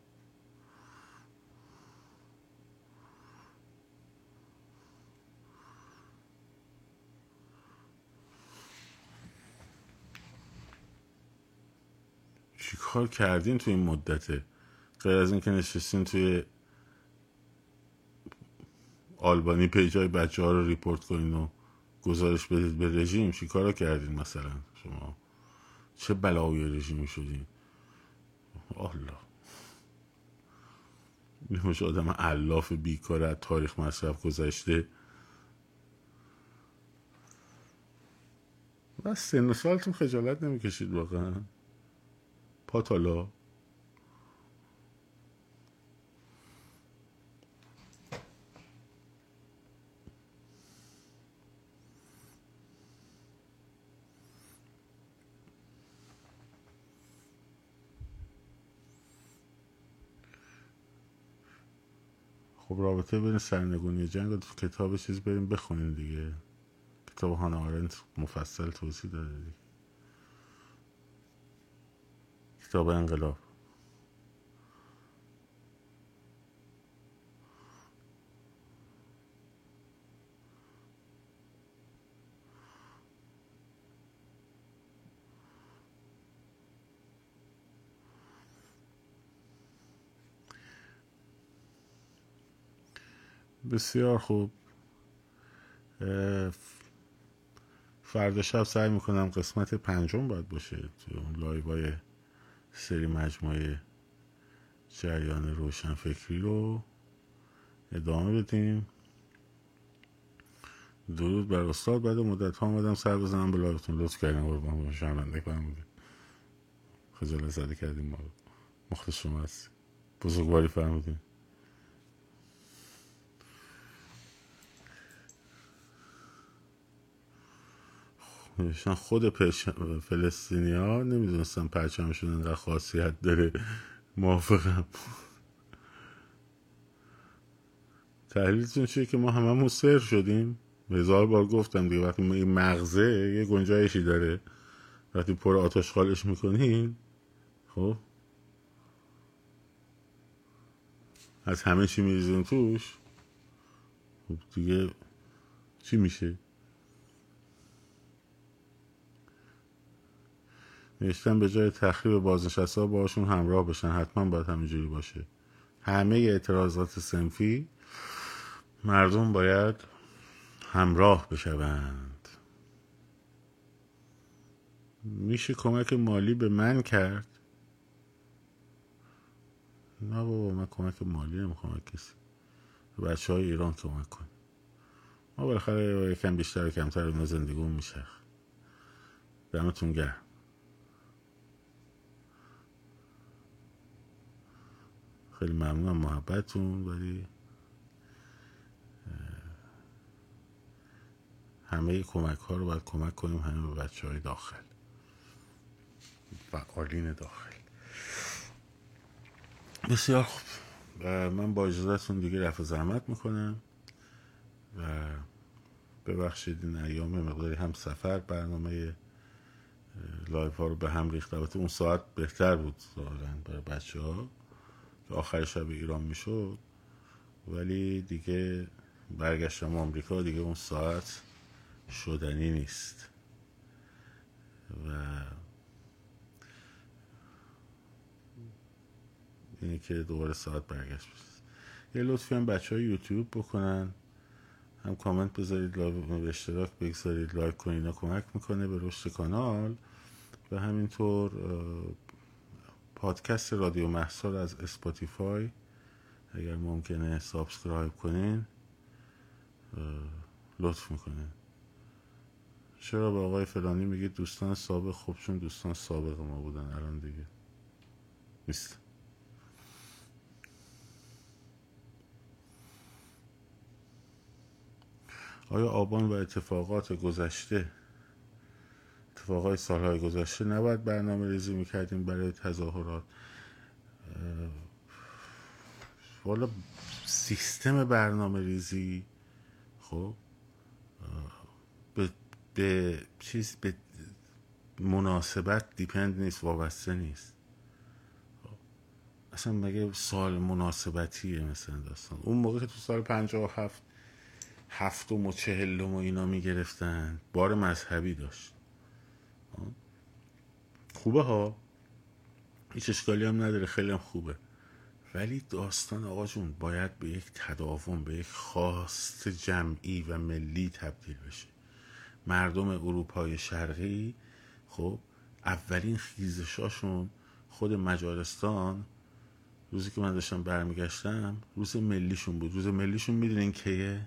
چی کار کردین تو این مدته؟ غیر از اینکه نشستین توی آلبانی پیجای بچه ها رو ریپورت کنین و گزارش بدید به رژیم چی کارا کردین مثلا شما؟ چه بلایی رژیمی شدین؟ الله نمیشه آدم علاف بیکار از تاریخ مصرف گذشته. و سن و سالتون خجالت نمی‌کشید واقعا. پاتالا. خب رابطه بین سرنگونی جنگ و کتاب چیز بریم بخونیم دیگه. کتاب هانا آرنت مفصل توضیح داده دیگه. کتاب انقلاب. بسیار خوب. فردا شب سعی می‌کنم قسمت پنجم باید باشه. تو اون live ای سری مجموعه جریان روشن فکری رو ادامه بدیم. درود بر استاد. بعد مدت ها آمدم سر بزنم به live تون لطف کردین قربان شرمنده فرمودین خجالت زده کردین ما مخلص شما هستی. بزرگواری فرمودیم نوشتن خود فلسطینی ها نمی‌دونستم پرچمشون انقدر خاصیت داره. موافقم. تحلیلتون چیه که ما هممون سر شدیم؟ هزار بار گفتم دیگه وقتی این مغزه یه گنجایشی داره. وقتی پر آتش خالش می‌کنین خب؟ از همه چی میریزین توش خب دیگه چی میشه؟ نوشتن به جای تخریب بازنشسته باشون همراه بشن. حتما باید همینجوری باشه. همه اعتراضات سنفی مردم باید همراه بشوند. میشه کمک مالی به من کرد؟ نه بابا من کمک مالی نمی‌خوام کسی. به بچه های ایران کمک کن ما بالاخره یکم بیشتر و کمتر اینا زندگیمون میشه دمتون گرم. خیلی ممنونم محبتتون ولی همه کمک ها رو باید کمک کنیم همه به بچه های داخل. فعالین داخل. بسیار خوب. و من با اجازهتون دیگه رفع زحمت می‌کنم و ببخشید این ایام مقداری هم سفر برنامه live ها رو به هم ریخت. البته اون ساعت بهتر بود ظاهرا برای بچه ها آخر شب ایران می‌شد. ولی دیگه برگشتم آمریکا دیگه اون ساعت شدنی نیست. و اینه که دوباره ساعت برگشت. یه لطفی هم بچه های یوتیوب بکنن. هم کامنت بذارید به اشتراک بگذارید لایک کنید کمک می‌کنه به رشد کانال. و همینطور پادکست رادیو محصار از Spotify. اگر ممکنه subscribe کنین لطف می‌کنین چرا به آقای فلانی میگید دوستان سابق؟ خب چون دوستان سابق ما بودن الان دیگه نیست. آیا آبان و اتفاقات گذشته اتفاقای سالهای گذشته نباید برنامه ریزی می‌کردیم برای تظاهرات. والا سیستم برنامه ریزی خب به, به چیز به مناسبت دیپند نیست وابسته نیست. خب، اصلا مگه سال مناسبتیه مثلا داستان؟ اون موقع که تو سال پنجاه و هفت هفتم و چهلم و اینا می‌گرفتن بار مذهبی داشت. خوبه ها؟ هیچ اشکالی هم نداره خیلی هم خوبه. ولی داستان آقا جون باید به یک تداوم به یک خواست جمعی و ملی تبدیل بشه. مردم اروپای شرقی خب اولین خیزشاشون خود مجارستان روزی که من داشتم برمیگشتم روز ملیشون بود. روز ملیشون می‌دونین کیه؟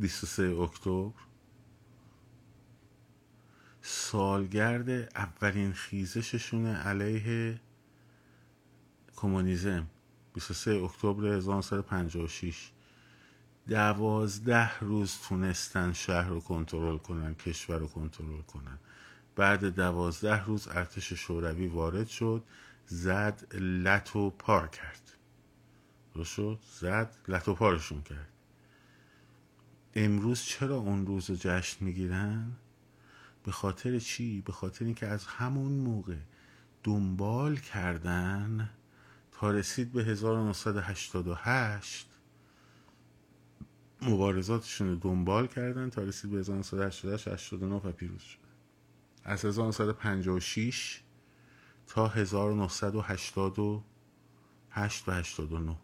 23 اکتبر. سالگرد اولین خیزششون علیه کمونیسم 23 اکتبر 1956 دوازده روز تونستن شهر رو کنترل کنن کشور رو کنترل کنن. بعد دوازده روز ارتش شوروی وارد شد زد لط و پار کرد. درست شد؟ زد لط و پارشون کرد. امروز چرا اون روز رو جشن می‌گیرن؟ به خاطر چی؟ به خاطر اینکه از همون موقع دنبال کردن تا رسید به 1988 مبارزاتشون رو دنبال کردن تا رسید به 1988 89 و پیروز شد. از 1956 تا 1988 و 89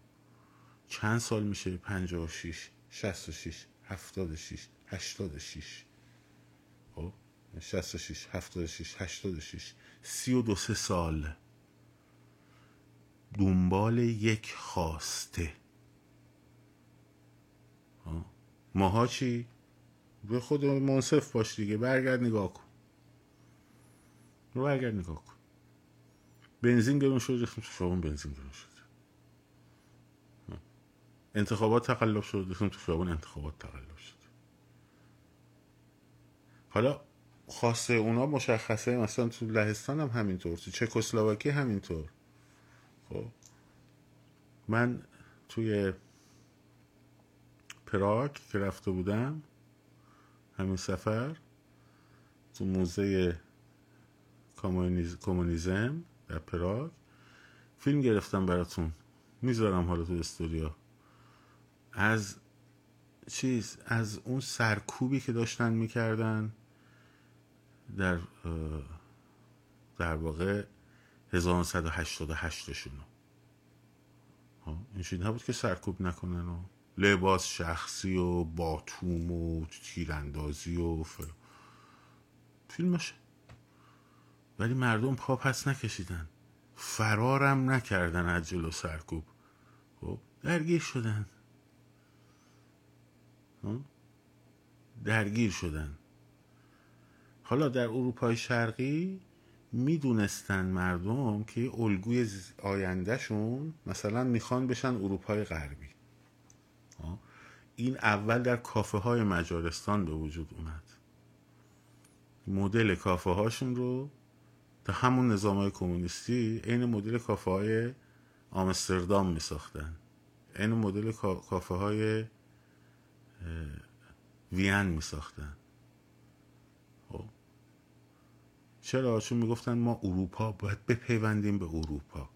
چند سال میشه؟ 56 66 76 86 خب 66 76 86 32 سه سال. دنبال یک خواسته. ماها چی؟ به خود منصف باش دیگه. برگرد نگاه کن. برگرد نگاه کن. بنزین گرون شد خیابون بنزین گرون شد. انتخابات تقلب شد. ریختیم تو خیابون انتخابات تقلب شد. حالا خواسته اونا مشخصه مثلا تو لهستان هم همینطور تو چکسلواکی همینطور. خب. من توی پراگ که رفته بودم همین سفر تو موزه کمونیزم در پراگ فیلم گرفتم براتون. می‌ذارم حالا تو استوریا از چیز از اون سرکوبی که داشتن می‌کردن در در واقع 1988 شونو این نبود که سرکوب نکنن و لباس شخصی و باتوم و تیراندازی و فلان. فیلمشه ولی مردم پا پس نکشیدن. فرارم نکردن از جلو سرکوب. خب درگیر شدن. درگیر شدن. حالا در اروپای شرقی می‌دونستن مردم که الگوی آیندهشون مثلا می‌خوان بشن اروپای غربی. این اول در کافه های مجارستان به وجود اومد. مدل کافه هاشون رو تا همون نظام های کمونیستی عین مدل کافه های آمستردام می ساختن عین مدل کافه های وین می ساختن خب. چرا چون می‌گفتن ما اروپا باید بپیوندیم به اروپا؟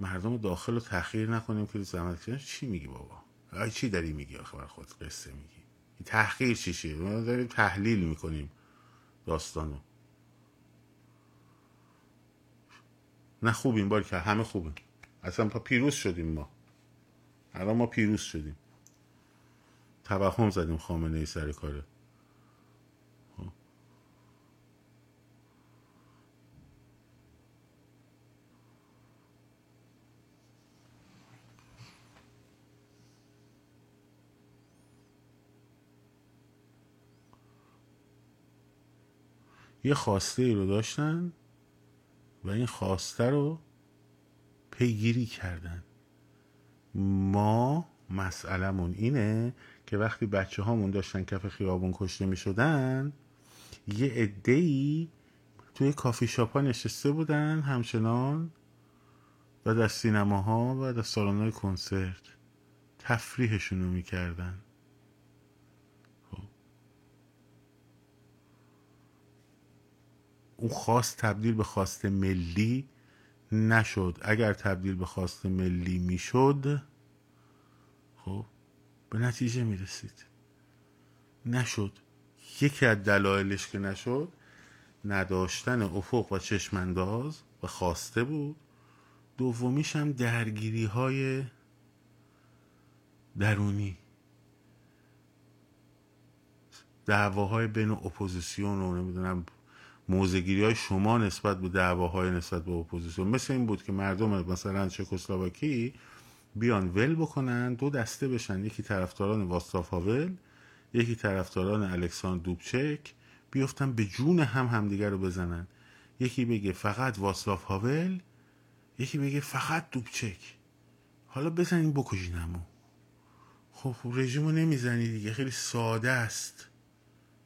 مردم داخل رو تحقیر نکنیم که زحمت چی میگی بابا؟ آی چی داری میگی آخه بر خود قصه میگی؟ تحقیر چیشه ما داریم تحلیل می‌کنیم داستانو. نه خوبیم باری که همه خوبیم. اصلا پا پیروز شدیم ما. الان ما پیروز شدیم. توهم زدیم خامنه ای سر کاره یه خواسته ای رو داشتن و این خواسته رو پیگیری کردن. ما مسئلهمون اینه که وقتی بچه هامون داشتن کف خیابون کشته می شدن یه عده توی کافی شاپ ها نشسته بودن همچنان و در سینماها و در سالن های کنسرت. تفریحشون رو می‌کردن. خب. اون خواست تبدیل به خواست ملی نشد. اگر تبدیل به خواست ملی می‌شد به نتیجه می‌رسید. نشد. یکی از دلایلش که نشد نداشتن افق و چشمانداز و خواسته بود. دومیش هم درگیری های درونی. دعواهای بین اپوزیسیون و نمی‌دونم موضع‌گیری های شما نسبت به دعواهای نسبت به اپوزیسیون. مثل این بود که مردم مثلا چکسلواکی بیان ول بکنن دو دسته بشن یکی طرفداران واسلاف هاول یکی طرفداران الکساندر دوبچک بیفتن به جون هم همدیگر رو بزنن. یکی بگه فقط واسلاف هاول یکی بگه فقط دوبچک. حالا بزنین بکشینمو خب رژیم رو نمی‌زنی دیگه خیلی ساده است.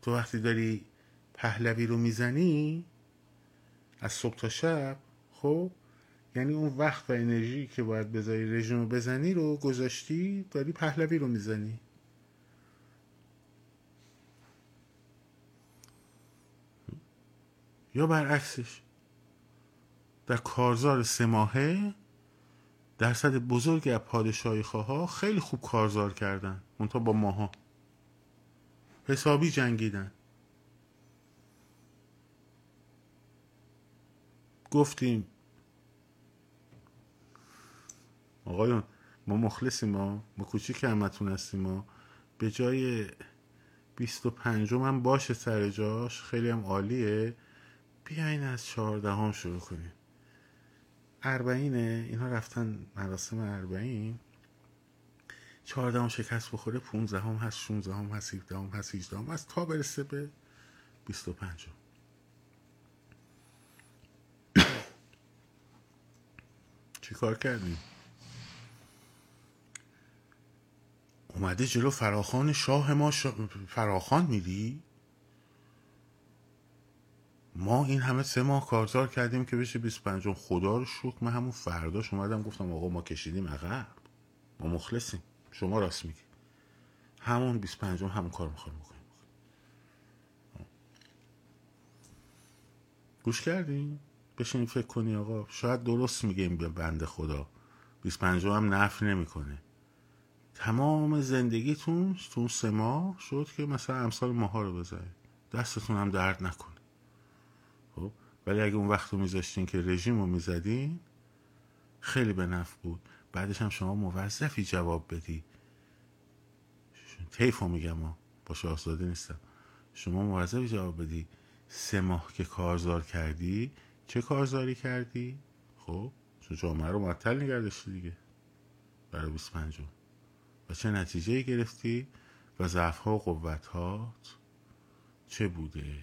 تو وقتی داری پهلوی رو می‌زنی از صبح تا شب خب یعنی اون وقت و انرژی که باید بذاری رژیم رو بزنی رو گذاشتی داری پهلوی رو می‌زنی. یا برعکسش در کارزار سه ماهه درصد بزرگی از پادشاهی خیلی خوب کارزار کردن منتها با ماها. حسابی جنگیدن. گفتیم آقایون ما مخلصیم ما ما کوچیک همتون هستیم ما به جای بیست و پنجم هم باشه سر جاش خیلی هم عالیه. بیاین از چهاردهم شروع کنیم. اربعینه اینا رفتن مراسم اربعین. چهاردهم شکست بخوره پونزدهم هست شونزدهم هست هیچ هست هیچدهم هست تا برسه به بیست و پنجم. چی کار کردیم؟ اومده جلو فراخان شاه ما شا... فراخان میدی؟ ما این همه سه ماه کارزار کردیم که بشه 25 خدا رو شکر من همون فرداش اومدم گفتم آقا ما کشیدیم عقب. ما مخلصیم. شما راست میگی. همون 25 همون کار می‌خوایم بکنیم. گوش کردیم بشین فکر کنی آقا. شاید درست میگه این بنده خدا. 25 هم نفع نمی‌کنه. تمام زندگیتون تو سه ماه شد که مثلا امثال ماها رو بزنید دستتون هم درد نکنه. خب؟ ولی اگه اون وقت رو میذاشتین که رژیم رو می‌زدین خیلی به نفع بود. بعدش هم شما موظفی جواب بدی. تیف رو میگم ما با شاهزاده نیستم. شما موظفی جواب بدی. سه ماه که کارزار کردی چه کارزاری کردی؟ خب؟ چون جامعه رو معطل نگردشتی دیگه. برای 25 چه نتیجه گرفتی و ضعف ها و قوت هات چه بوده؟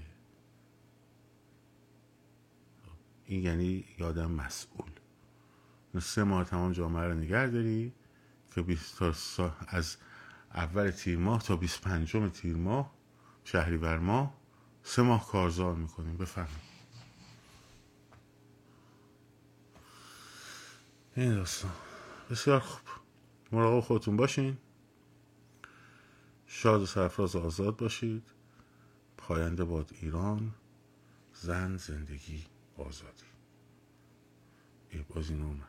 این یعنی یادم مسئول. سه ماه تمام جامعه رو نگر داری که تا از اول تیر ماه تا 25 تیر ماه شهری بر ماه سه ماه کارزار می‌کنیم. بفهمیم این داستان. بسیار خوب. مراقب خودتون باشین. شاد و سرفراز آزاد باشید. پاینده باد ایران زن زندگی آزادی. باز این